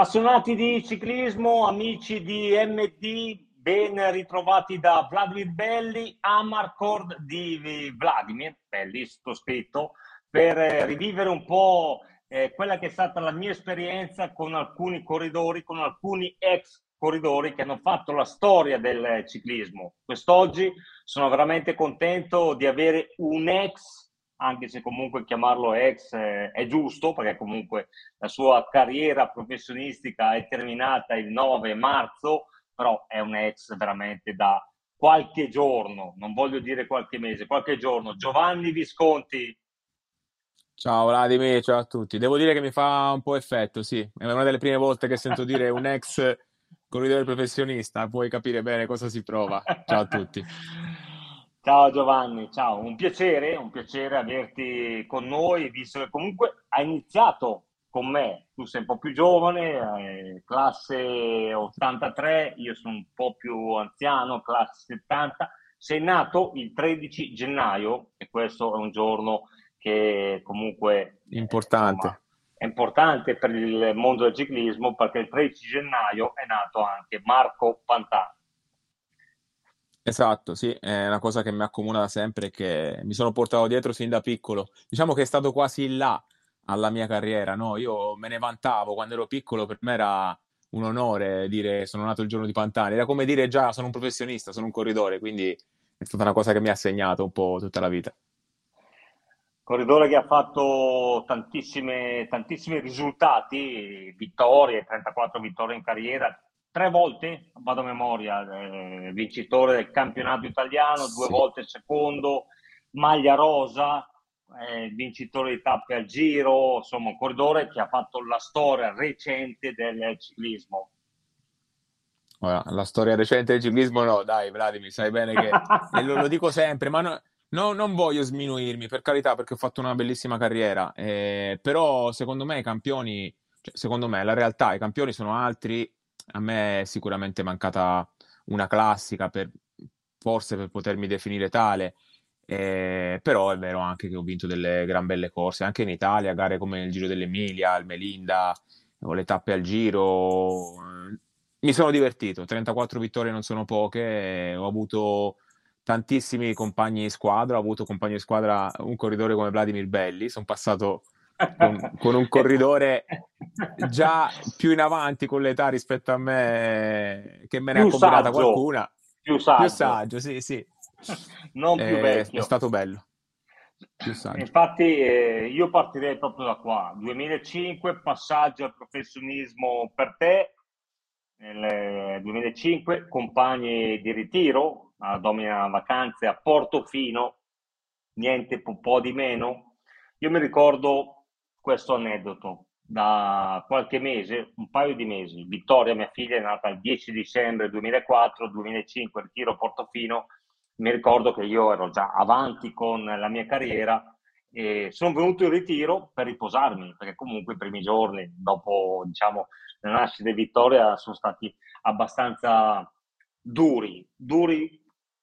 Appassionati di ciclismo, amici di MD, ben ritrovati da Vladimir Belli, Amarcord di Vladimir Belli, sottoscritto, per rivivere un po' eh, quella che è stata la mia esperienza con alcuni corridori, con alcuni ex corridori che hanno fatto la storia del ciclismo. Quest'oggi sono veramente contento di avere un ex anche se comunque chiamarlo ex eh, è giusto, perché comunque la sua carriera professionistica è terminata il 9 marzo, però è un ex veramente da qualche giorno, non voglio dire qualche mese, qualche giorno. Giovanni Visconti. Ciao Vladimir, ciao a tutti. Devo dire che mi fa un po' effetto, sì. È una delle prime volte che sento dire un ex corridore professionista, puoi capire bene cosa si prova. Ciao a tutti. Ciao Giovanni, ciao, un piacere, un piacere averti con noi, visto che comunque hai iniziato con me, tu sei un po' più giovane, eh, classe 83, io sono un po' più anziano, classe 70, sei nato il 13 gennaio e questo è un giorno che comunque importante. Insomma, è importante per il mondo del ciclismo perché il 13 gennaio è nato anche Marco Pantà. Esatto, sì, è una cosa che mi accomuna da sempre e che mi sono portato dietro sin da piccolo. Diciamo che è stato quasi là alla mia carriera, no? Io me ne vantavo quando ero piccolo, per me era un onore dire sono nato il giorno di Pantani, era come dire già sono un professionista, sono un corridore, quindi è stata una cosa che mi ha segnato un po' tutta la vita. Corridore che ha fatto tantissimi risultati, vittorie, 34 vittorie in carriera, tre volte, vado a memoria, eh, vincitore del campionato italiano, due sì. volte secondo, maglia rosa, eh, vincitore di tappe al giro, insomma un corridore che ha fatto la storia recente del ciclismo. Ora, la storia recente del ciclismo no, dai Vladimir, sai bene che e lo, lo dico sempre, ma no, no, non voglio sminuirmi, per carità, perché ho fatto una bellissima carriera, eh, però secondo me i campioni, cioè, secondo me la realtà, i campioni sono altri a me è sicuramente mancata una classica, per, forse per potermi definire tale, eh, però è vero anche che ho vinto delle gran belle corse, anche in Italia, gare come il Giro dell'Emilia, il Melinda, o le tappe al Giro. Mi sono divertito, 34 vittorie non sono poche, ho avuto tantissimi compagni di squadra, ho avuto compagni di squadra, un corridore come Vladimir Belli, sono passato con, con, un corridore già più in avanti con l'età rispetto a me, che me ne più ha combinata saggio, qualcuna. Più saggio. più saggio, sì, sì. Non più eh, vecchio. È stato bello. Infatti eh, io partirei proprio da qua. 2005, passaggio al professionismo per te. Nel 2005, compagni di ritiro, a Domina Vacanze a Portofino, niente un po' di meno. Io mi ricordo questo aneddoto. Da qualche mese, un paio di mesi, Vittoria, mia figlia, è nata il 10 dicembre 2004, 2005, ritiro Portofino. Mi ricordo che io ero già avanti con la mia carriera e sono venuto in ritiro per riposarmi, perché comunque i primi giorni, dopo diciamo, la nascita di Vittoria, sono stati abbastanza duri, duri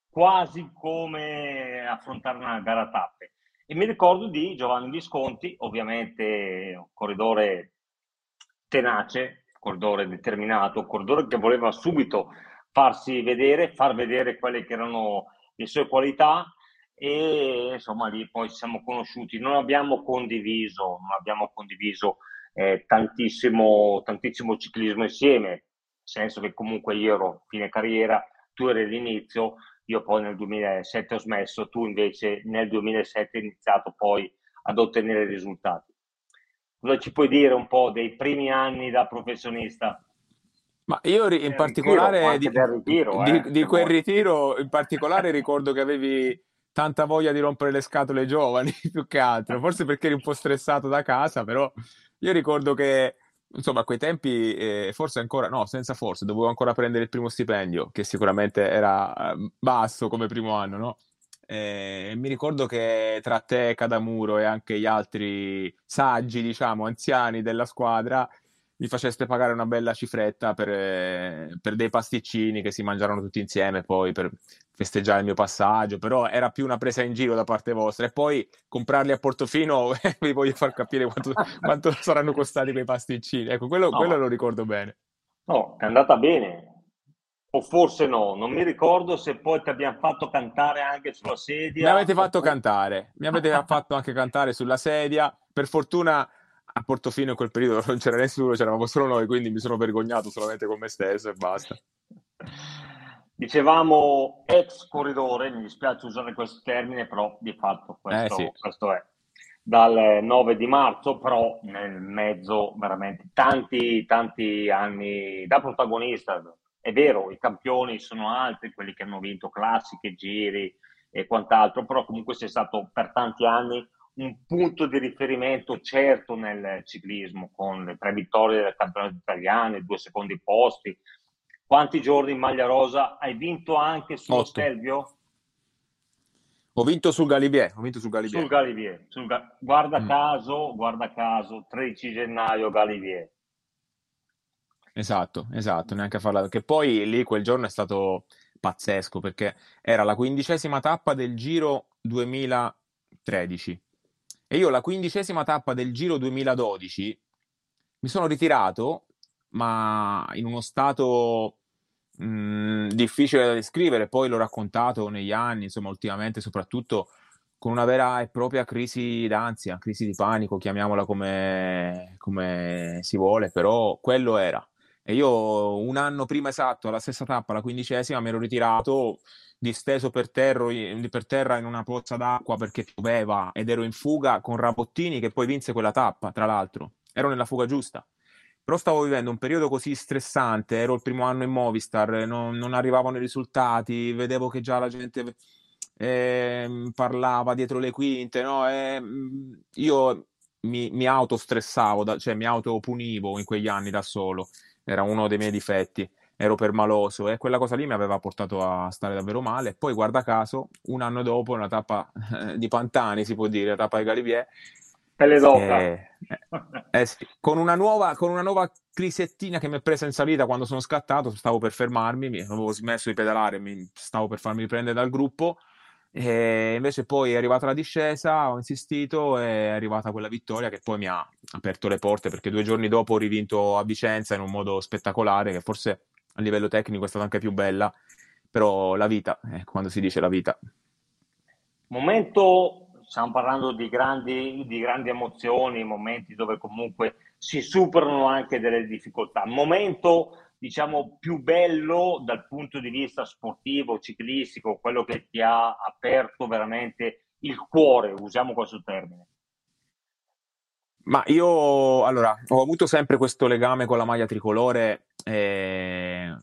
quasi come affrontare una gara tappe. E mi ricordo di Giovanni Visconti, ovviamente un corridore tenace, corridore determinato, corridore che voleva subito farsi vedere, far vedere quelle che erano le sue qualità e insomma lì poi ci siamo conosciuti. Non abbiamo condiviso, non abbiamo condiviso eh, tantissimo, tantissimo ciclismo insieme, nel senso che comunque io ero fine carriera, tu eri all'inizio, io poi nel 2007 ho smesso, tu invece nel 2007 hai iniziato poi ad ottenere risultati. Cosa ci puoi dire un po' dei primi anni da professionista? Ma io in particolare di, ritiro, di, eh, di quel vuoi. ritiro, in particolare ricordo che avevi tanta voglia di rompere le scatole giovani più che altro, forse perché eri un po' stressato da casa, però io ricordo che insomma, a quei tempi, eh, forse ancora, no, senza forse, dovevo ancora prendere il primo stipendio, che sicuramente era eh, basso come primo anno, no? E mi ricordo che tra te, Cadamuro e anche gli altri saggi, diciamo, anziani della squadra, mi faceste pagare una bella cifretta per, eh, per, dei pasticcini che si mangiarono tutti insieme poi per festeggiare il mio passaggio, però era più una presa in giro da parte vostra e poi comprarli a Portofino vi voglio far capire quanto, quanto saranno costati quei pasticcini, ecco quello, no. quello lo ricordo bene. No, è andata bene, o forse no, non mi ricordo se poi ti abbiamo fatto cantare anche sulla sedia. Mi avete fatto cantare, mi avete fatto anche cantare sulla sedia, per fortuna a Portofino in quel periodo non c'era nessuno, c'eravamo solo noi, quindi mi sono vergognato solamente con me stesso e basta. Dicevamo ex corridore, mi dispiace usare questo termine, però di fatto questo, eh sì. questo è. Dal 9 di marzo, però nel mezzo veramente tanti, tanti anni da protagonista. È vero, i campioni sono altri, quelli che hanno vinto classiche, giri e quant'altro, però comunque sei stato per tanti anni un punto di riferimento certo nel ciclismo, con le tre vittorie del campionato italiano, due secondi posti. Quanti giorni in maglia rosa? Hai vinto anche sullo Otto. Stelvio? Ho vinto sul Galibier, ho vinto sul Galibier. Sul Galibier. Sul Ga- guarda mm. caso, guarda caso, 13 gennaio Galibier. Esatto, esatto, neanche a farla, che poi lì quel giorno è stato pazzesco perché era la quindicesima tappa del Giro 2013 e io la quindicesima tappa del Giro 2012 mi sono ritirato, ma in uno stato mh, mhmm, difficile da descrivere, poi l'ho raccontato negli anni, insomma, ultimamente soprattutto con una vera e propria crisi d'ansia, crisi di panico, chiamiamola come, come si vuole, però quello era. E io un anno prima esatto, alla stessa tappa, la quindicesima, mi ero ritirato disteso per, terro, per terra in una pozza d'acqua perché pioveva ed ero in fuga con Rabottini che poi vinse quella tappa, tra l'altro. Ero nella fuga giusta. Però stavo vivendo un periodo così stressante, ero il primo anno in Movistar, non, non arrivavano i risultati, vedevo che già la gente eh, parlava dietro le quinte, no? E, io mi, mi autostressavo, da, cioè mi autopunivo in quegli anni da solo, era uno dei miei difetti ero permaloso e quella cosa lì mi aveva portato a stare davvero male. Poi, guarda caso, un anno dopo, una tappa di Pantani, si può dire, la tappa di Galibier, Pelle d'oca. Eh, eh, sì. con, una nuova, con una nuova crisettina che mi è presa in salita quando sono scattato, stavo per fermarmi, mi avevo smesso di pedalare, mi, stavo per farmi riprendere dal gruppo. E invece poi è arrivata la discesa, ho insistito e è arrivata quella vittoria che poi mi ha aperto le porte perché due giorni dopo ho rivinto a Vicenza in un modo spettacolare che forse a livello tecnico è stata anche più bella, però la vita, eh, quando si dice la vita. Momento, stiamo parlando di grandi, di grandi emozioni, momenti dove comunque si superano anche delle difficoltà. Momento, diciamo, più bello dal punto di vista sportivo, ciclistico, quello che ti ha aperto veramente il cuore, usiamo questo termine. Ma io allora ho avuto sempre questo legame con la maglia tricolore, eh,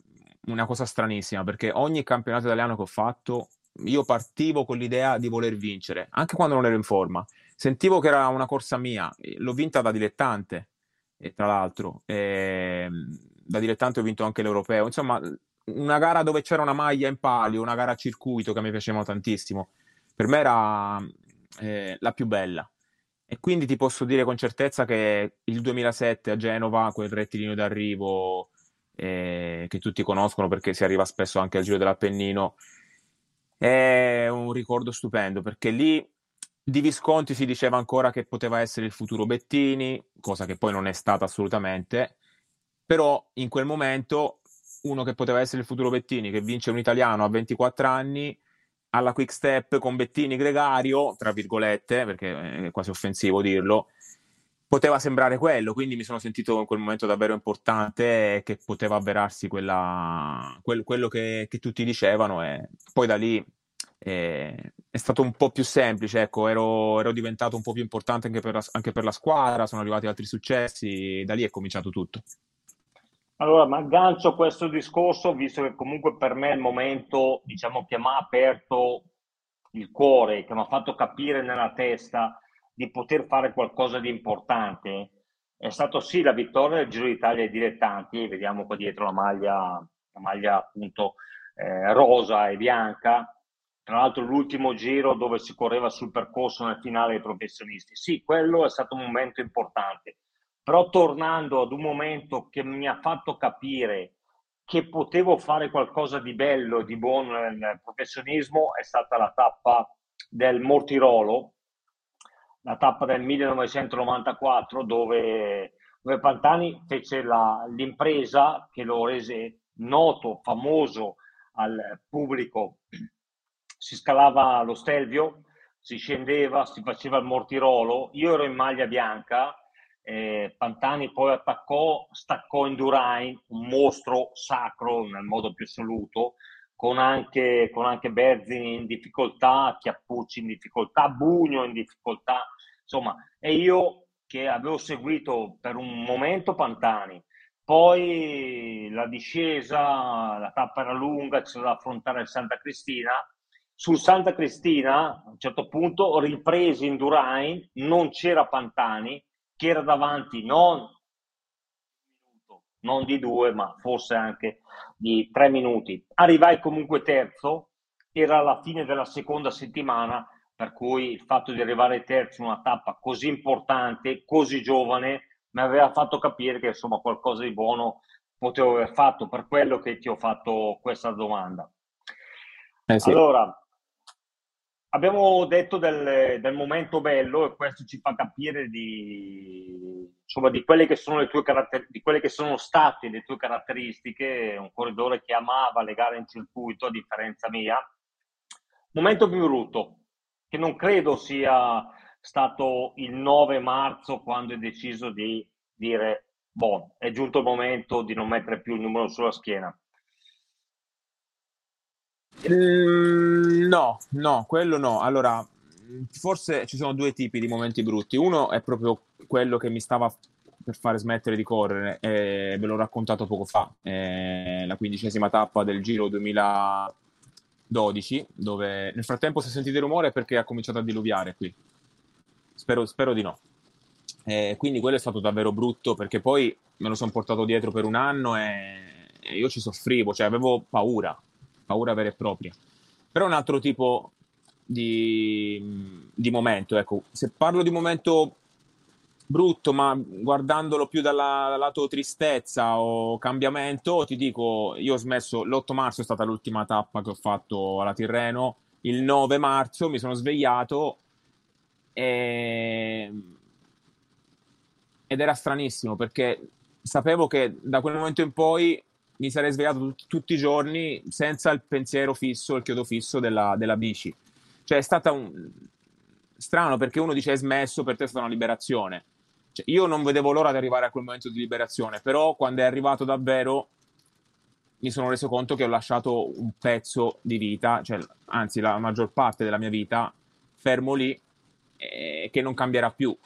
una cosa stranissima, perché ogni campionato italiano che ho fatto, io partivo con l'idea di voler vincere, anche quando non ero in forma. Sentivo che era una corsa mia, l'ho vinta da dilettante, tra l'altro, eh, da dilettante ho vinto anche l'europeo. Insomma, una gara dove c'era una maglia in palio, una gara a circuito che mi piaceva tantissimo. Per me era eh, la più bella. E quindi ti posso dire con certezza che il 2007 a Genova, quel rettilineo d'arrivo eh, che tutti conoscono perché si arriva spesso anche al Giro dell'Appennino, è un ricordo stupendo perché lì di Visconti si diceva ancora che poteva essere il futuro Bettini, cosa che poi non è stata assolutamente, però in quel momento uno che poteva essere il futuro Bettini, che vince un italiano a 24 anni, alla quick step con Bettini Gregario, tra virgolette, perché è quasi offensivo dirlo, poteva sembrare quello, quindi mi sono sentito in quel momento davvero importante che poteva avverarsi quella, quel, quello che, che, tutti dicevano e poi da lì eh, è stato un po' più semplice, ecco, ero, ero diventato un po' più importante anche per, la, anche per la squadra, sono arrivati altri successi, da lì è cominciato tutto. Allora, ma aggancio questo discorso, visto che comunque per me è il momento, diciamo, che mi ha aperto il cuore, che mi ha fatto capire nella testa di poter fare qualcosa di importante, è stato sì la vittoria del Giro d'Italia ai dilettanti, vediamo qua dietro la maglia, la maglia appunto eh, rosa e bianca, tra l'altro l'ultimo giro dove si correva sul percorso nel finale dei professionisti. Sì, quello è stato un momento importante, però tornando ad un momento che mi ha fatto capire che potevo fare qualcosa di bello e di buono nel professionismo è stata la tappa del Mortirolo, la tappa del 1994 dove, dove Pantani fece la, l'impresa che lo rese noto, famoso al pubblico. Si scalava lo Stelvio, si scendeva, si faceva il Mortirolo, io ero in maglia bianca, eh, Pantani poi attaccò, staccò Indurain, un mostro sacro nel modo più assoluto, con anche, con anche Berzini in difficoltà, Chiappucci in difficoltà, Bugno in difficoltà, insomma, e io che avevo seguito per un momento Pantani, poi la discesa, la tappa era lunga, c'era da affrontare il Santa Cristina. Sul Santa Cristina, a un certo punto, ripresi in Durain, non c'era Pantani, che era davanti non, non di due, ma forse anche di tre minuti. Arrivai comunque terzo, era la fine della seconda settimana, per cui il fatto di arrivare terzo in una tappa così importante, così giovane, mi aveva fatto capire che insomma qualcosa di buono potevo aver fatto, per quello che ti ho fatto questa domanda. Eh sì. Allora, abbiamo detto del, del, momento bello e questo ci fa capire di, insomma, di, quelle che sono le tue caratter- di quelle che sono state le tue caratteristiche, un corridore che amava le gare in circuito a differenza mia. Momento più brutto, che non credo sia stato il 9 marzo quando hai deciso di dire, boh, è giunto il momento di non mettere più il numero sulla schiena. Mm, no, no, quello no. Allora, forse ci sono due tipi di momenti brutti. Uno è proprio quello che mi stava per fare smettere di correre, e ve l'ho raccontato poco fa, eh, la quindicesima tappa del Giro 2012, dove nel frattempo se sentite rumore è perché ha cominciato a diluviare qui. Spero, spero di no. Eh, quindi quello è stato davvero brutto perché poi me lo sono portato dietro per un anno e, e io ci soffrivo, cioè avevo paura, paura vera e propria. Però è un altro tipo di, di momento, ecco, se parlo di momento brutto, ma guardandolo più dalla, dal lato tristezza o cambiamento, ti dico, io ho smesso, l'8 marzo è stata l'ultima tappa che ho fatto alla Tirreno, il 9 marzo mi sono svegliato e... ed era stranissimo perché sapevo che da quel momento in poi mi sarei svegliato tutti, tutti i giorni senza il pensiero fisso, il chiodo fisso della, della bici. Cioè è stata un... strano perché uno dice è smesso, per te è stata una liberazione. Cioè, io non vedevo l'ora di arrivare a quel momento di liberazione, però quando è arrivato davvero mi sono reso conto che ho lasciato un pezzo di vita, cioè, anzi la maggior parte della mia vita, fermo lì e che non cambierà più.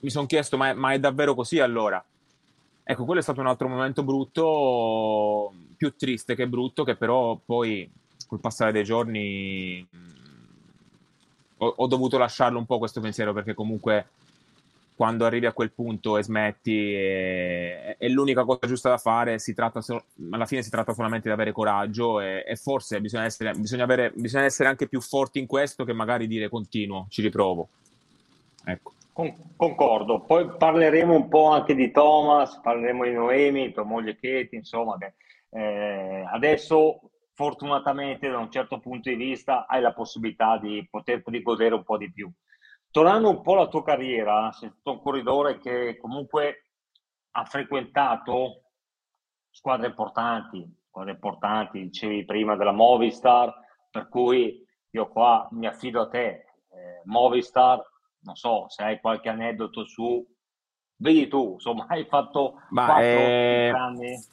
Mi sono chiesto, ma è, ma è davvero così allora? Ecco, quello è stato un altro momento brutto, più triste che brutto, che però poi col passare dei giorni ho, ho, dovuto lasciarlo un po' questo pensiero perché comunque quando arrivi a quel punto e smetti è, è l'unica cosa giusta da fare, so, alla fine si tratta solamente di avere coraggio e, e forse bisogna essere, bisogna, avere, bisogna essere anche più forti in questo che magari dire continuo, ci riprovo. Ecco. Concordo, poi parleremo un po' anche di Thomas, parleremo di Noemi, tua moglie Katie, insomma, che, eh, adesso fortunatamente da un certo punto di vista hai la possibilità di poterti godere un po' di più. Tornando un po' alla tua carriera, sei stato un corridore che comunque ha frequentato squadre importanti, squadre importanti, dicevi prima della Movistar, per cui io qua mi affido a te. Eh, Movistar non so se hai qualche aneddoto su, vedi tu, insomma, hai fatto Ma 4 eh... anni.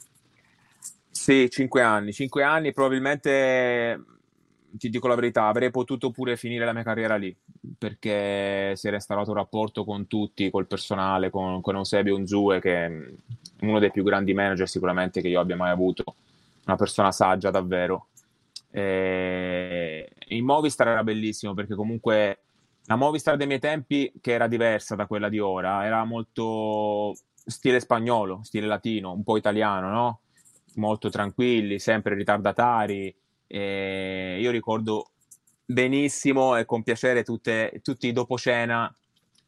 Sì, 5 anni, 5 anni probabilmente ti dico la verità, avrei potuto pure finire la mia carriera lì perché si è restaurato un rapporto con tutti, col personale, con, con Eusebio Unzue, che è uno dei più grandi manager sicuramente che io abbia mai avuto, una persona saggia davvero. E in Movistar era bellissimo perché comunque la Movistar dei miei tempi, che era diversa da quella di ora, era molto stile spagnolo, stile latino, un po' italiano, no? Molto tranquilli, sempre ritardatari. E io ricordo benissimo e con piacere tutte, tutti i dopo cena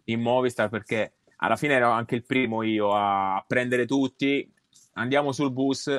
in Movistar perché alla fine ero anche il primo io a prendere tutti, andiamo sul bus,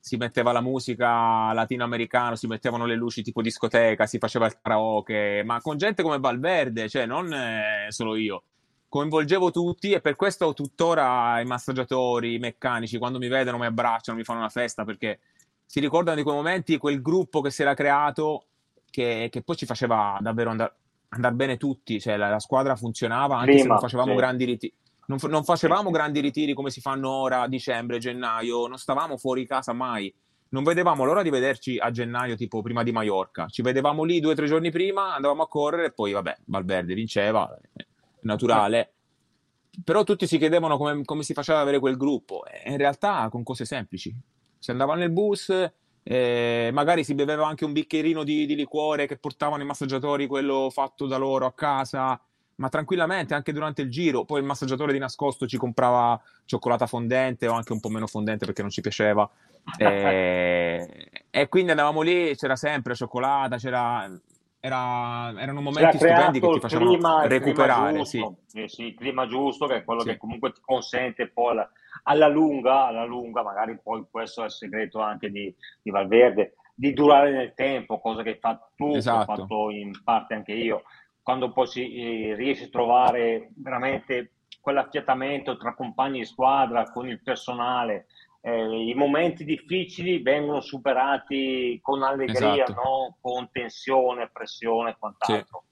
si metteva la musica latinoamericana, si mettevano le luci tipo discoteca, si faceva il karaoke, ma con gente come Valverde, cioè non eh, solo io. Coinvolgevo tutti e per questo tuttora i massaggiatori, i meccanici, quando mi vedono mi abbracciano, mi fanno una festa perché si ricordano di quei momenti, quel gruppo che si era creato che, che poi ci faceva davvero andare andare bene tutti, cioè la, la squadra funzionava anche Prima, se non facevamo sì. grandi ritiri. Non, non, facevamo grandi ritiri come si fanno ora a dicembre, gennaio, non stavamo fuori casa mai. Non vedevamo l'ora di vederci a gennaio, tipo prima di Mallorca. Ci vedevamo lì due o tre giorni prima, andavamo a correre e poi, vabbè, Valverde vinceva, naturale. Però tutti si chiedevano come, come si faceva ad avere quel gruppo. E in realtà con cose semplici. Si andava nel bus, eh, magari si beveva anche un bicchierino di, di, liquore che portavano i massaggiatori, quello fatto da loro a casa, ma tranquillamente anche durante il giro. Poi il massaggiatore di nascosto ci comprava cioccolata fondente o anche un po' meno fondente perché non ci piaceva. Eh, e quindi andavamo lì, c'era sempre cioccolata, c'era era, erano momenti stupendi che ti facevano clima, recuperare. Giusto, sì. Eh sì, il clima giusto, che è quello sì. che comunque ti consente poi alla, alla, lunga, alla lunga, magari poi questo è il segreto anche di, di Valverde, di durare nel tempo, cosa che hai fatto tu, esatto. ho fatto in parte anche io. Quando poi si eh, riesce a trovare veramente quell'affiatamento tra compagni di squadra, con il personale, eh, i momenti difficili vengono superati con allegria, esatto. no? con tensione, pressione e quant'altro.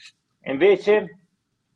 Sì. E invece,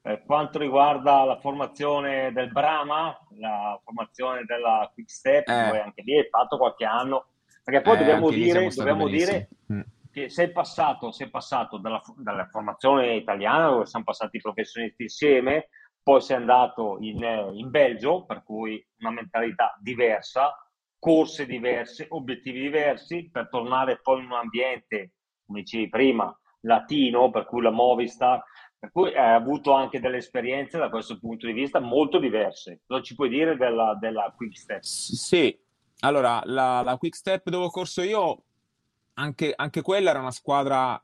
per quanto riguarda la formazione del Brahma, la formazione della Quick Step, eh. anche lì hai fatto qualche anno, perché poi eh, dobbiamo dire, dobbiamo dire mm. Che sei passato, sei passato dalla, dalla formazione italiana, dove siamo passati i professionisti insieme, poi sei andato in, in Belgio, per cui una mentalità diversa, corse diverse, obiettivi diversi, per tornare poi in un ambiente, come dicevi prima, latino, per cui la Movistar, per cui hai avuto anche delle esperienze da questo punto di vista molto diverse. Cosa ci puoi dire della, della Quick Step? Sì, allora la, la Quick Step dove ho corso io, anche, anche quella era una squadra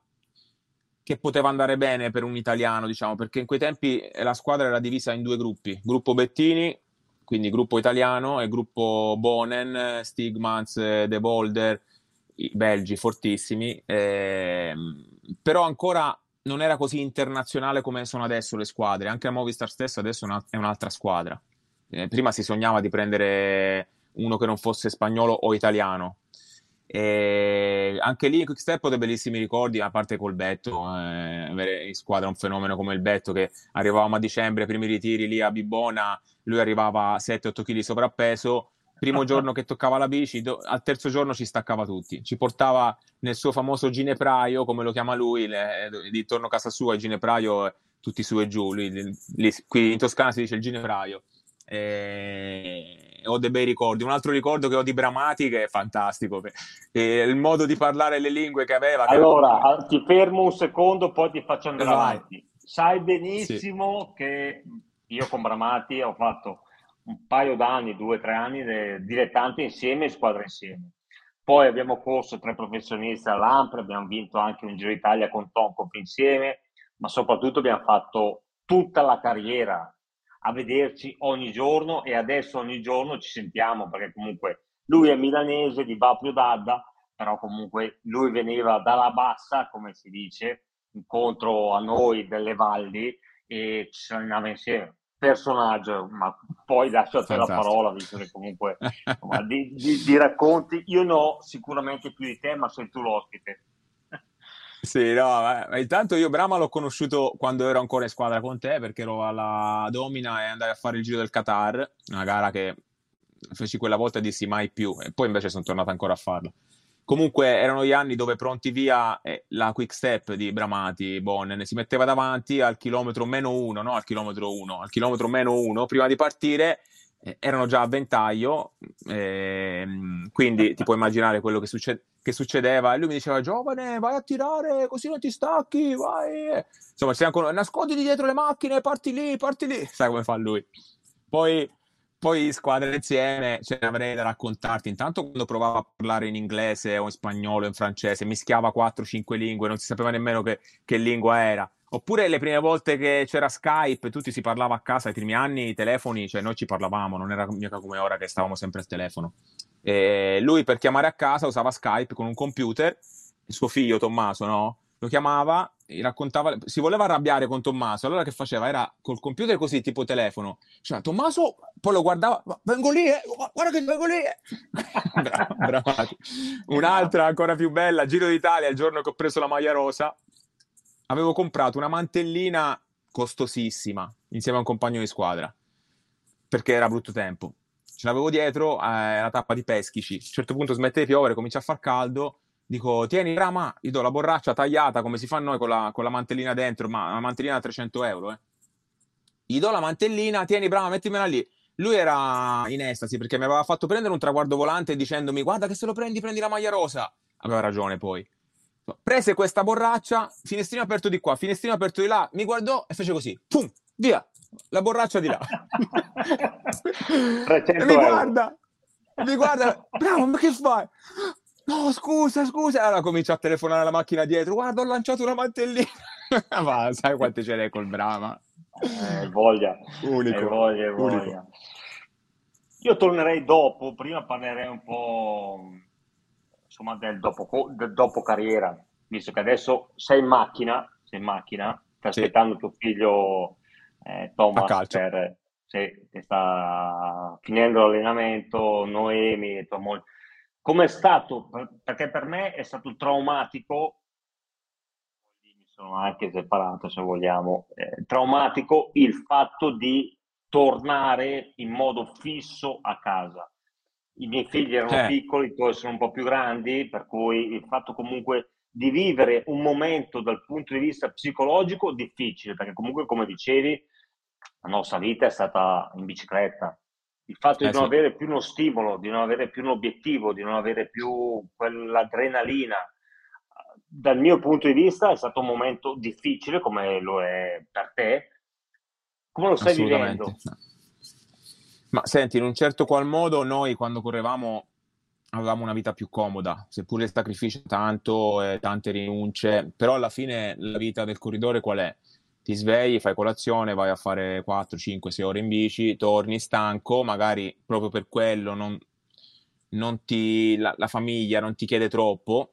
che poteva andare bene per un italiano, diciamo, perché in quei tempi la squadra era divisa in due gruppi, gruppo Bettini, quindi gruppo italiano, e gruppo Bonen, Stigmans, De Bolder, i belgi fortissimi, eh, però ancora non era così internazionale come sono adesso le squadre, anche la Movistar stessa adesso è un'altra squadra. Eh, prima si sognava di prendere uno che non fosse spagnolo o italiano, e anche lì in Quick Step ho dei bellissimi ricordi, a parte col Betto, eh, avere in squadra un fenomeno come il Betto che arrivavamo a dicembre, primi ritiri lì a Bibona, lui arrivava a 7-8 kg sovrappeso, primo giorno che toccava la bici, do- al terzo giorno ci staccava tutti, ci portava nel suo famoso ginepraio, come lo chiama lui, le, di torno a casa sua, il ginepraio tutti su e giù, lui, lì, qui in Toscana si dice il ginepraio. E ho dei bei ricordi. Un altro ricordo che ho di Bramati che è fantastico, e il modo di parlare le lingue che aveva. Allora, che... ti fermo un secondo, poi ti faccio andare Vai. avanti. Sai benissimo sì. che io con Bramati ho fatto un paio d'anni, due o tre anni, dilettante insieme e squadra insieme. Poi abbiamo corso tre professionisti all'Ampre, abbiamo vinto anche un Giro Italia con Tonkov insieme, ma soprattutto abbiamo fatto tutta la carriera a vederci ogni giorno e adesso ogni giorno ci sentiamo perché comunque lui è milanese di Bapio d'Adda, però comunque lui veniva dalla bassa, come si dice, incontro a noi delle valli e ci allenava insieme. Personaggio, ma poi lascio a te la parola, visto che comunque insomma, di, di, di racconti, io ne ho sicuramente più di te, ma sei tu l'ospite. Sì, no, ma intanto io Brama l'ho conosciuto quando ero ancora in squadra con te perché ero alla Domina e andai a fare il giro del Qatar, una gara che feci quella volta e dissi mai più e poi invece sono tornato ancora a farla. Comunque erano gli anni dove pronti via eh, la quick step di Bramati, Bonnen si metteva davanti al chilometro meno uno, no al chilometro uno, al chilometro meno uno prima di partire erano già a ventaglio, eh, quindi ti puoi immaginare quello che, succe- che, succedeva. E lui mi diceva: Giovane, vai a tirare così non ti stacchi. Vai. Insomma, sei ancora, nasconditi dietro le macchine, parti lì, parti lì. Sai come fa lui. Poi, poi squadre insieme ce ne avrei da raccontarti. Intanto, quando provava a parlare in inglese o in spagnolo o in francese, mischiava 4-5 lingue, non si sapeva nemmeno che, che lingua era Oppure le prime volte che c'era Skype, tutti si parlava a casa, ai primi anni i telefoni, cioè noi ci parlavamo, non era mica come ora che stavamo sempre al telefono. E lui per chiamare a casa usava Skype con un computer, il suo figlio Tommaso, no? Lo chiamava, raccontava, si voleva arrabbiare con Tommaso, allora che faceva? Era col computer così, tipo telefono. Cioè, Tommaso, poi lo guardava, vengo lì, eh, guarda che vengo lì. Eh. bravo, Un'altra ancora più bella, Giro d'Italia, il giorno che ho preso la maglia rosa, avevo comprato una mantellina costosissima insieme a un compagno di squadra perché era brutto tempo. Ce l'avevo dietro, eh, la tappa di peschici. A un certo punto smette di piovere, comincia a far caldo. Dico, tieni Rama, gli do la borraccia tagliata come si fa noi con la, con la mantellina dentro, ma una mantellina da 300 euro. Eh. Gli do la mantellina, tieni brava, mettimela lì. Lui era in estasi perché mi aveva fatto prendere un traguardo volante dicendomi guarda che se lo prendi prendi la maglia rosa. Aveva ragione poi. Prese questa borraccia, finestrino aperto di qua, finestrino aperto di là, mi guardò e fece così, pum, via, la borraccia di là. e mi guarda, mi guarda, bravo, ma che fai? No, scusa, scusa. Allora comincia a telefonare alla macchina dietro, guarda, ho lanciato una mantellina. ma sai quante ce n'è col Brama? Eh, voglia. Unico. Eh, voglia, voglia. Unico. Io tornerei dopo, prima parlerei un po' insomma, del, dopo, del dopo carriera, visto che adesso sei in macchina, sei in macchina, stai sì. aspettando tuo figlio eh, Thomas per, sì, che sta finendo l'allenamento, Noemi e tua moglie. Come è stato? Perché per me è stato traumatico, mi sono anche separato se vogliamo, eh, traumatico il fatto di tornare in modo fisso a casa i miei figli erano eh. piccoli, i tuoi sono un po' più grandi, per cui il fatto comunque di vivere un momento dal punto di vista psicologico difficile, perché comunque come dicevi la nostra vita è stata in bicicletta. Il fatto di eh, non sì. avere più uno stimolo, di non avere più un obiettivo, di non avere più quell'adrenalina, dal mio punto di vista è stato un momento difficile come lo è per te. Come lo stai vivendo? Ma senti, in un certo qual modo noi quando correvamo avevamo una vita più comoda, seppure il sacrificio tanto e tante rinunce, però alla fine la vita del corridore qual è? Ti svegli, fai colazione, vai a fare 4, 5, 6 ore in bici, torni stanco, magari proprio per quello non, non ti, la, la, famiglia non ti chiede troppo,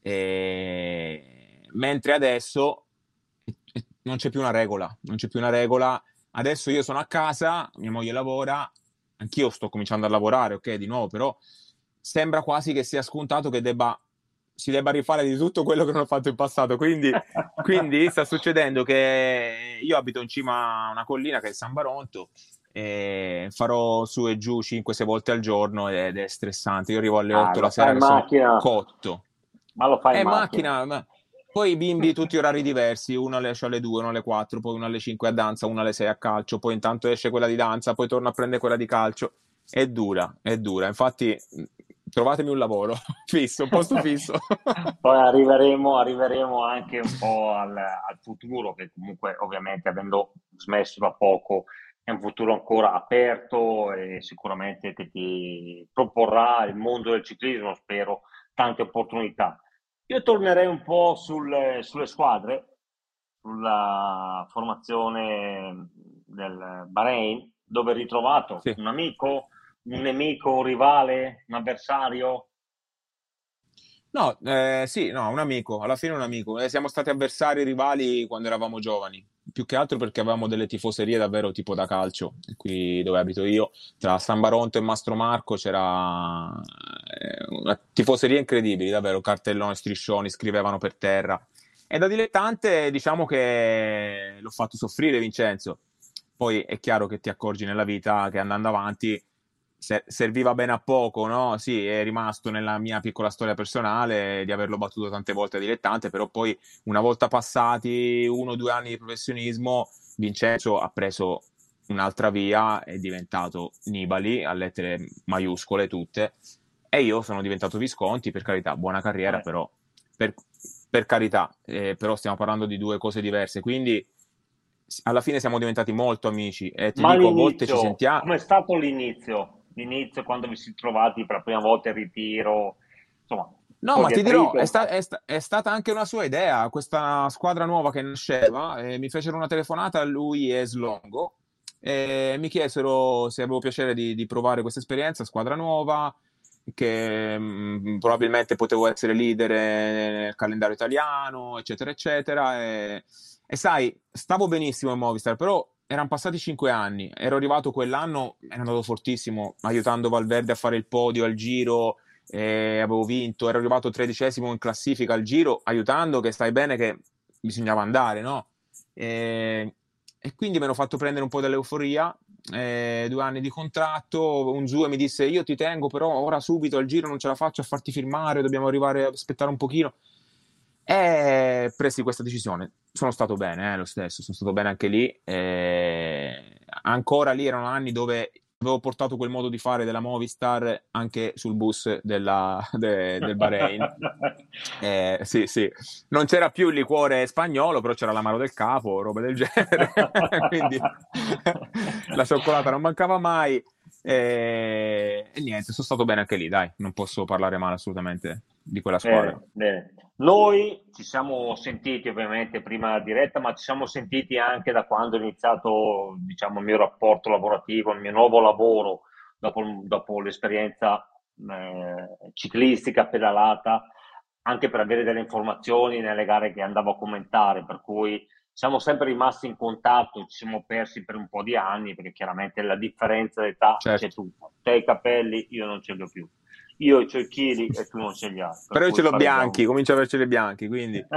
e... mentre adesso non c'è più una regola, non c'è più una regola Adesso io sono a casa, mia moglie lavora, anch'io sto cominciando a lavorare, ok, di nuovo, però sembra quasi che sia scontato che debba, si debba rifare di tutto quello che non ho fatto in passato. Quindi, quindi sta succedendo che io abito in cima a una collina che è San Baronto farò su e giù 5-6 volte al giorno ed è stressante. Io arrivo alle 8 ah, la sera sono cotto. Ma lo fai in eh, macchina? macchina ma poi i bimbi tutti orari diversi, uno esce alle 2, uno alle 4, poi uno alle 5 a danza, uno alle 6 a calcio, poi intanto esce quella di danza, poi torna a prendere quella di calcio. È dura, è dura. Infatti trovatemi un lavoro fisso, un posto fisso. Poi arriveremo, arriveremo, anche un po' al, al, futuro, che comunque ovviamente avendo smesso da poco è un futuro ancora aperto e sicuramente che ti proporrà il mondo del ciclismo, spero, tante opportunità. Io tornerei un po' sul, sulle squadre, sulla formazione del Bahrain, dove hai ritrovato sì. un amico, un nemico, un rivale, un avversario? No, eh, sì, no, un amico, alla fine un amico. Eh, siamo stati avversari rivali quando eravamo giovani, più che altro perché avevamo delle tifoserie davvero tipo da calcio, qui dove abito io, tra San Baronto e Mastro Marco c'era eh, una tifoseria incredibile, davvero, cartelloni, striscioni, scrivevano per terra. E da dilettante diciamo che l'ho fatto soffrire Vincenzo. Poi è chiaro che ti accorgi nella vita che andando avanti serviva bene a poco, no? Sì, è rimasto nella mia piccola storia personale di averlo battuto tante volte a dilettante, però poi una volta passati uno o due anni di professionismo, Vincenzo ha preso un'altra via, è diventato Nibali a lettere maiuscole tutte, e io sono diventato Visconti, per carità, buona carriera, eh. però per, per carità, eh, però stiamo parlando di due cose diverse, quindi alla fine siamo diventati molto amici e ti Ma dico, a volte ci sentiamo. Come è stato l'inizio? L'inizio, quando vi siete trovati per la prima volta in ritiro, insomma, No, ma ti dirò, è, sta- è, sta- è, stata anche una sua idea, questa squadra nuova che nasceva, eh, mi fecero una telefonata a lui e Slongo, e mi chiesero se avevo piacere di, di provare questa esperienza, squadra nuova, che mh, mm, probabilmente potevo essere leader nel calendario italiano, eccetera, eccetera. E, e sai, stavo benissimo in Movistar, però erano passati cinque anni, ero arrivato quell'anno, ero andato fortissimo, aiutando Valverde a fare il podio al giro, avevo vinto, ero arrivato tredicesimo in classifica al giro, aiutando che stai bene che bisognava andare, no? E, e quindi mi hanno fatto prendere un po' dell'euforia, eh, due anni di contratto, un Zue mi disse io ti tengo però ora subito al giro non ce la faccio a farti firmare, dobbiamo arrivare aspettare un pochino. E presi questa decisione. Sono stato bene, eh, lo stesso, sono stato bene anche lì. Eh, ancora lì erano anni dove avevo portato quel modo di fare della Movistar anche sul bus della, de, del Bahrain. eh, sì, sì. Non c'era più il liquore spagnolo, però c'era l'amaro del capo, roba del genere. Quindi la cioccolata non mancava mai. E... e, niente, sono stato bene anche lì, dai, non posso parlare male assolutamente di quella squadra. Bene, bene. Noi ci siamo sentiti ovviamente prima della diretta, ma ci siamo sentiti anche da quando ho iniziato diciamo, il mio rapporto lavorativo, il mio nuovo lavoro dopo, dopo l'esperienza eh, ciclistica pedalata, anche per avere delle informazioni nelle gare che andavo a commentare, per cui siamo sempre rimasti in contatto, ci siamo persi per un po' di anni, perché chiaramente la differenza d'età certo. c'è tutta. Te i capelli, io non ce li ho più io i chili e tu non ce li hai. Però io ce l'ho bianchi, comincio a averceli bianchi, quindi...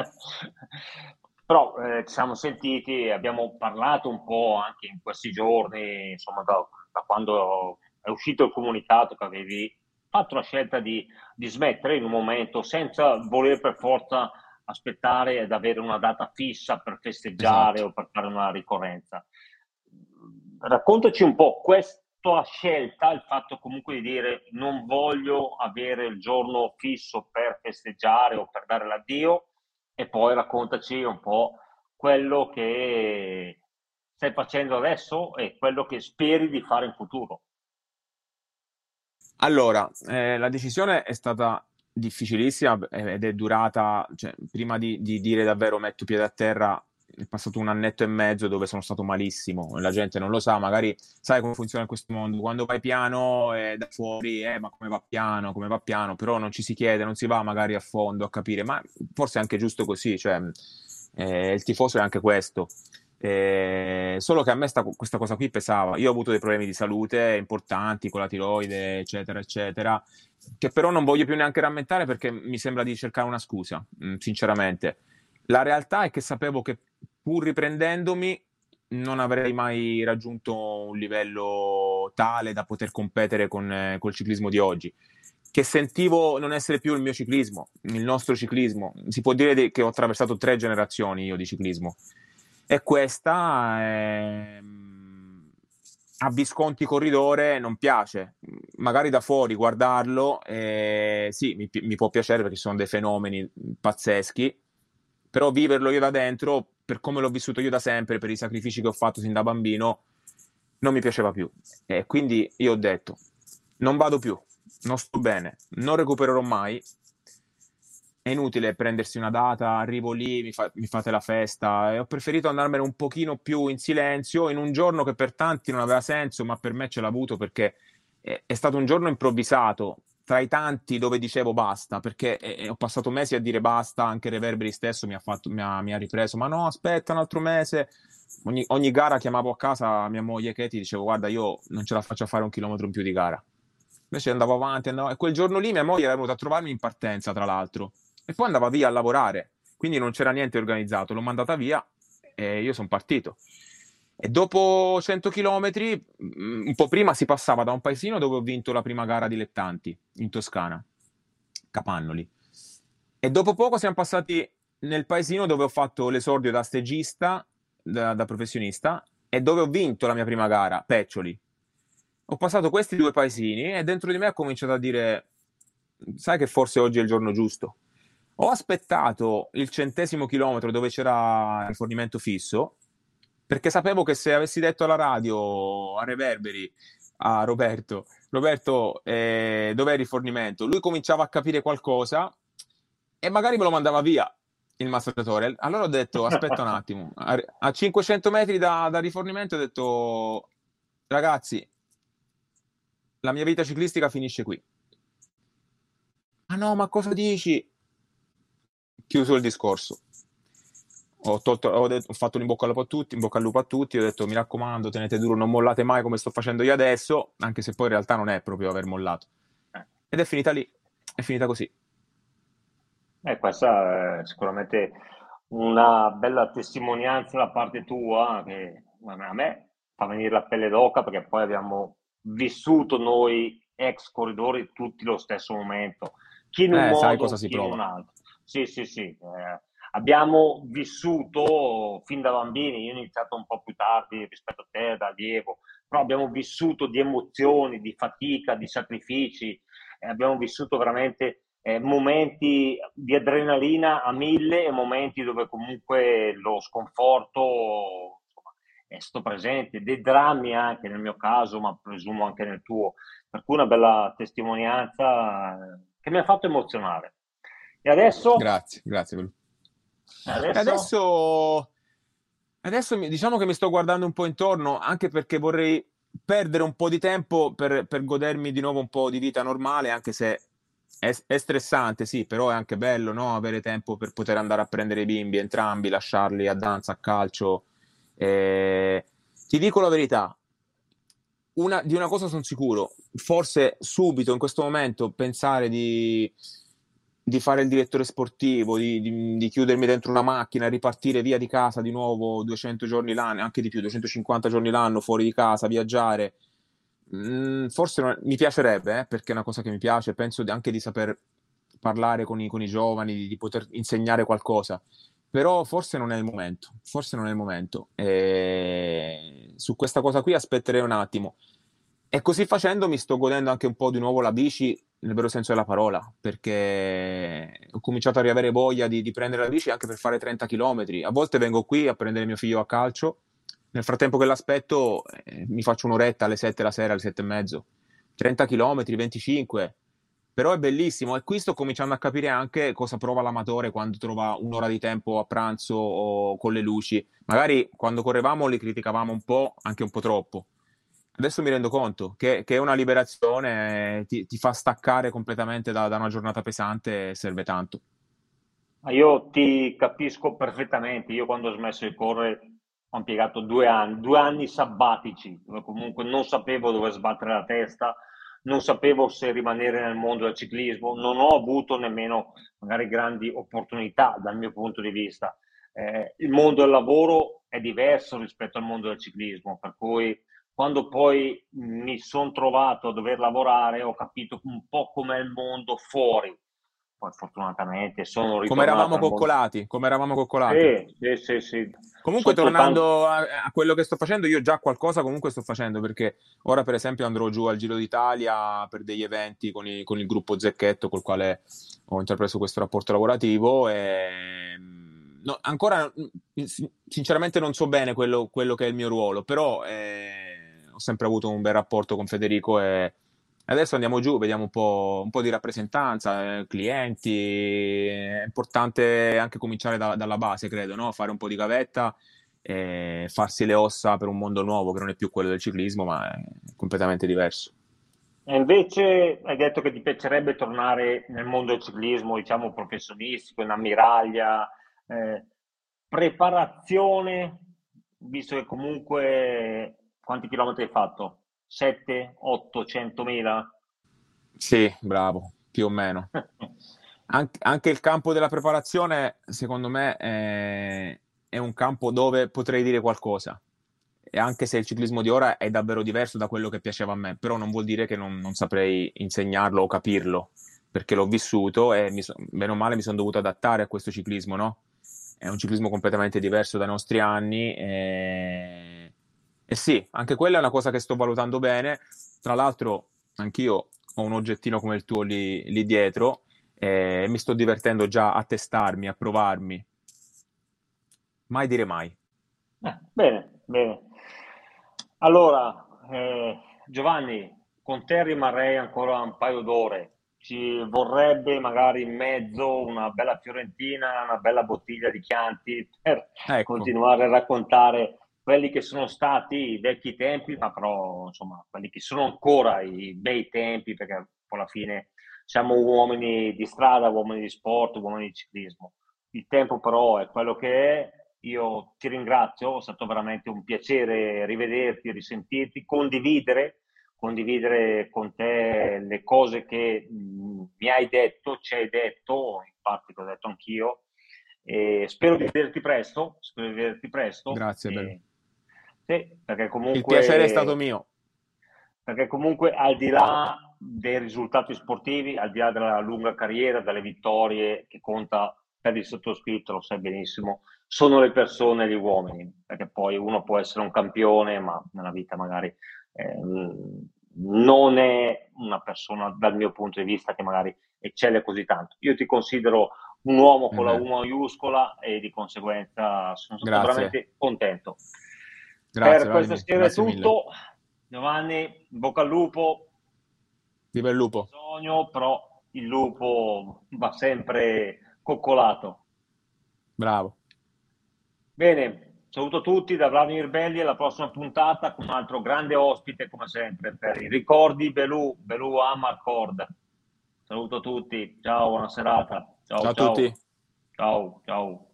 Però eh, ci siamo sentiti, abbiamo parlato un po' anche in questi giorni, insomma, da, da quando è uscito il comunicato che avevi fatto la scelta di, di, smettere in un momento senza voler per forza aspettare ed avere una data fissa per festeggiare esatto. o per fare una ricorrenza. Raccontaci un po' questo tua scelta, il fatto comunque di dire non voglio avere il giorno fisso per festeggiare o per dare l'addio e poi raccontaci un po' quello che stai facendo adesso e quello che speri di fare in futuro. Allora, eh, la decisione è stata difficilissima ed è durata, cioè, prima di, di dire davvero metto piede a terra, è passato un annetto e mezzo dove sono stato malissimo, la gente non lo sa, magari sai come funziona questo mondo, quando vai piano eh, da fuori, eh, ma come va piano, come va piano, però non ci si chiede, non si va magari a fondo a capire, ma forse è anche giusto così, cioè eh, il tifoso è anche questo. Eh, solo che a me sta, questa cosa qui pesava. Io ho avuto dei problemi di salute importanti con la tiroide, eccetera, eccetera, che però non voglio più neanche rammentare perché mi sembra di cercare una scusa, mh, sinceramente. La realtà è che sapevo che pur riprendendomi non avrei mai raggiunto un livello tale da poter competere con eh, col ciclismo di oggi che sentivo non essere più il mio ciclismo, il nostro ciclismo. Si può dire che ho attraversato tre generazioni io di ciclismo. E questa eh, a Visconti corridore non piace. Magari da fuori guardarlo, eh, sì, mi, mi, può piacere perché sono dei fenomeni pazzeschi, però viverlo io da dentro per come l'ho vissuto io da sempre, per i sacrifici che ho fatto sin da bambino, non mi piaceva più. E quindi io ho detto, non vado più, non sto bene, non recupererò mai. È inutile prendersi una data, arrivo lì, mi, fa, mi fate la festa. E ho preferito andarmene un pochino più in silenzio, in un giorno che per tanti non aveva senso, ma per me ce l'ha avuto perché è, è stato un giorno improvvisato tra i tanti dove dicevo basta, perché eh, ho passato mesi a dire basta, anche Reverberi stesso mi ha, fatto, mi ha, mi ha ripreso, ma no, aspetta un altro mese. Ogni, ogni, gara chiamavo a casa mia moglie Katie, dicevo guarda io non ce la faccio a fare un chilometro in più di gara. Invece andavo avanti, andavo... e quel giorno lì mia moglie era venuta a trovarmi in partenza, tra l'altro, e poi andava via a lavorare, quindi non c'era niente organizzato, l'ho mandata via e io sono partito. E dopo 100 km, mm, un po' prima si passava da un paesino dove ho vinto la prima gara dilettanti in Toscana, Capannoli. E dopo poco siamo passati nel paesino dove ho fatto l'esordio da stegista, da, da professionista, e dove ho vinto la mia prima gara, Peccioli. Ho passato questi due paesini e dentro di me ho cominciato a dire, sai che forse oggi è il giorno giusto. Ho aspettato il centesimo chilometro dove c'era il rifornimento fisso perché sapevo che se avessi detto alla radio, a Reverberi, a Roberto, Roberto, eh, dov'è il rifornimento? Lui cominciava a capire qualcosa e magari me lo mandava via il massaggiatore. Allora ho detto, aspetta un attimo, a 500 metri da, da rifornimento ho detto, ragazzi, la mia vita ciclistica finisce qui. Ah no, ma cosa dici? Chiuso il discorso. Ho, tolto, ho, detto, ho fatto un in bocca, al lupo a tutti, in bocca al lupo a tutti, ho detto mi raccomando, tenete duro, non mollate mai come sto facendo io adesso, anche se poi in realtà non è proprio aver mollato. Eh. Ed è finita lì, è finita così. Eh, questa è sicuramente una bella testimonianza da parte tua che a me fa venire la pelle d'oca perché poi abbiamo vissuto noi ex corridori tutti lo stesso momento. Chi in un eh, modo, sai cosa si prova. in un altro. Sì, sì, sì. Eh, abbiamo vissuto fin da bambini, io ho iniziato un po' più tardi rispetto a te, da allievo, però abbiamo vissuto di emozioni, di fatica, di sacrifici, eh, abbiamo vissuto veramente eh, momenti di adrenalina a mille e momenti dove comunque lo sconforto è stato presente, dei drammi anche nel mio caso, ma presumo anche nel tuo. Per cui una bella testimonianza eh, che mi ha fatto emozionare. E adesso? Grazie, grazie. Adesso... adesso... adesso diciamo che mi sto guardando un po' intorno, anche perché vorrei perdere un po' di tempo per, per godermi di nuovo un po' di vita normale, anche se è, è, stressante, sì, però è anche bello no? avere tempo per poter andare a prendere i bimbi entrambi, lasciarli a danza, a calcio. Eh, ti dico la verità, una, di una cosa sono sicuro, forse subito in questo momento pensare di, di fare il direttore sportivo, di, di, di, chiudermi dentro una macchina, ripartire via di casa di nuovo 200 giorni l'anno, anche di più, 250 giorni l'anno fuori di casa, viaggiare Mm, forse non, mi piacerebbe, eh, perché è una cosa che mi piace, penso anche di saper parlare con i, con i giovani, di, di, poter insegnare qualcosa, però forse non è il momento, forse non è il momento. E su questa cosa qui aspetterei un attimo. E così facendo mi sto godendo anche un po' di nuovo la bici nel vero senso della parola, perché ho cominciato a riavere voglia di, di prendere la bici anche per fare 30 km. A volte vengo qui a prendere mio figlio a calcio nel frattempo che l'aspetto, eh, mi faccio un'oretta alle 7 la sera, alle 7 e mezzo. 30 km, 25. Però è bellissimo e qui sto cominciando a capire anche cosa prova l'amatore quando trova un'ora di tempo a pranzo o con le luci. Magari quando correvamo li criticavamo un po', anche un po' troppo. Adesso mi rendo conto che, che una liberazione, ti, ti, fa staccare completamente da, da una giornata pesante e serve tanto. Io ti capisco perfettamente. Io quando ho smesso di correre ho impiegato due anni, due anni sabbatici, dove comunque non sapevo dove sbattere la testa, non sapevo se rimanere nel mondo del ciclismo, non ho avuto nemmeno magari grandi opportunità dal mio punto di vista. Eh, il mondo del lavoro è diverso rispetto al mondo del ciclismo, per cui quando poi mi sono trovato a dover lavorare ho capito un po' com'è il mondo fuori poi fortunatamente sono. Come eravamo coccolati, come eravamo coccolati. Sì, sì, sì. sì. Comunque, Sotto tornando tanto... a, a, quello che sto facendo, io già qualcosa comunque sto facendo perché ora, per esempio, andrò giù al Giro d'Italia per degli eventi con, i, con il gruppo Zecchetto, col quale ho intrapreso questo rapporto lavorativo. E no, ancora, sinceramente, non so bene quello, quello, che è il mio ruolo, però eh, ho sempre avuto un bel rapporto con Federico e Adesso andiamo giù, vediamo un po', un po di rappresentanza, eh, clienti. È importante anche cominciare da, dalla base, credo, no? fare un po' di gavetta e farsi le ossa per un mondo nuovo che non è più quello del ciclismo, ma è completamente diverso. E invece hai detto che ti piacerebbe tornare nel mondo del ciclismo, diciamo professionistico, in ammiraglia, eh, preparazione, visto che comunque quanti chilometri hai fatto? 7, 800 mila? Sì, bravo, più o meno. An- anche il campo della preparazione, secondo me, è, è un campo dove potrei dire qualcosa. E anche se il ciclismo di ora è davvero diverso da quello che piaceva a me, però non vuol dire che non, non saprei insegnarlo o capirlo, perché l'ho vissuto e mi so, meno male mi sono dovuto adattare a questo ciclismo, no? È un ciclismo completamente diverso dai nostri anni e e sì, anche quella è una cosa che sto valutando bene. Tra l'altro, anch'io ho un oggettino come il tuo lì, lì dietro e mi sto divertendo già a testarmi, a provarmi. Mai dire mai. Eh, bene, bene. Allora, eh, Giovanni, con te rimarrei ancora un paio d'ore. ci vorrebbe magari in mezzo una bella fiorentina, una bella bottiglia di Chianti per ecco. continuare a raccontare quelli che sono stati i vecchi tempi, ma però insomma quelli che sono ancora i bei tempi, perché alla fine siamo uomini di strada, uomini di sport, uomini di ciclismo. Il tempo però è quello che è. Io ti ringrazio, è stato veramente un piacere rivederti, risentirti, condividere, condividere con te le cose che mi hai detto, ci hai detto, infatti l'ho detto anch'io. E spero di vederti presto, spero di vederti presto. Grazie, e, sì, perché comunque... Il piacere è stato mio. Perché comunque al di là dei risultati sportivi, al di là della lunga carriera, delle vittorie che conta per il sottoscritto, lo sai benissimo, sono le persone, gli uomini, perché poi uno può essere un campione, ma nella vita magari eh, non è una persona dal mio punto di vista che magari eccelle così tanto. Io ti considero un uomo con la U maiuscola e di conseguenza sono stato veramente contento. Grazie, per questa sera è tutto. Mille. Giovanni, bocca al lupo. Viva il lupo. Sogno, però il lupo va sempre coccolato. Bravo. Bene, saluto tutti da Vladimir Belli alla prossima puntata con un altro grande ospite come sempre per i ricordi Belù, Belù Amarcord. Saluto tutti, ciao, buona serata. Ciao, ciao a tutti. Ciao, ciao.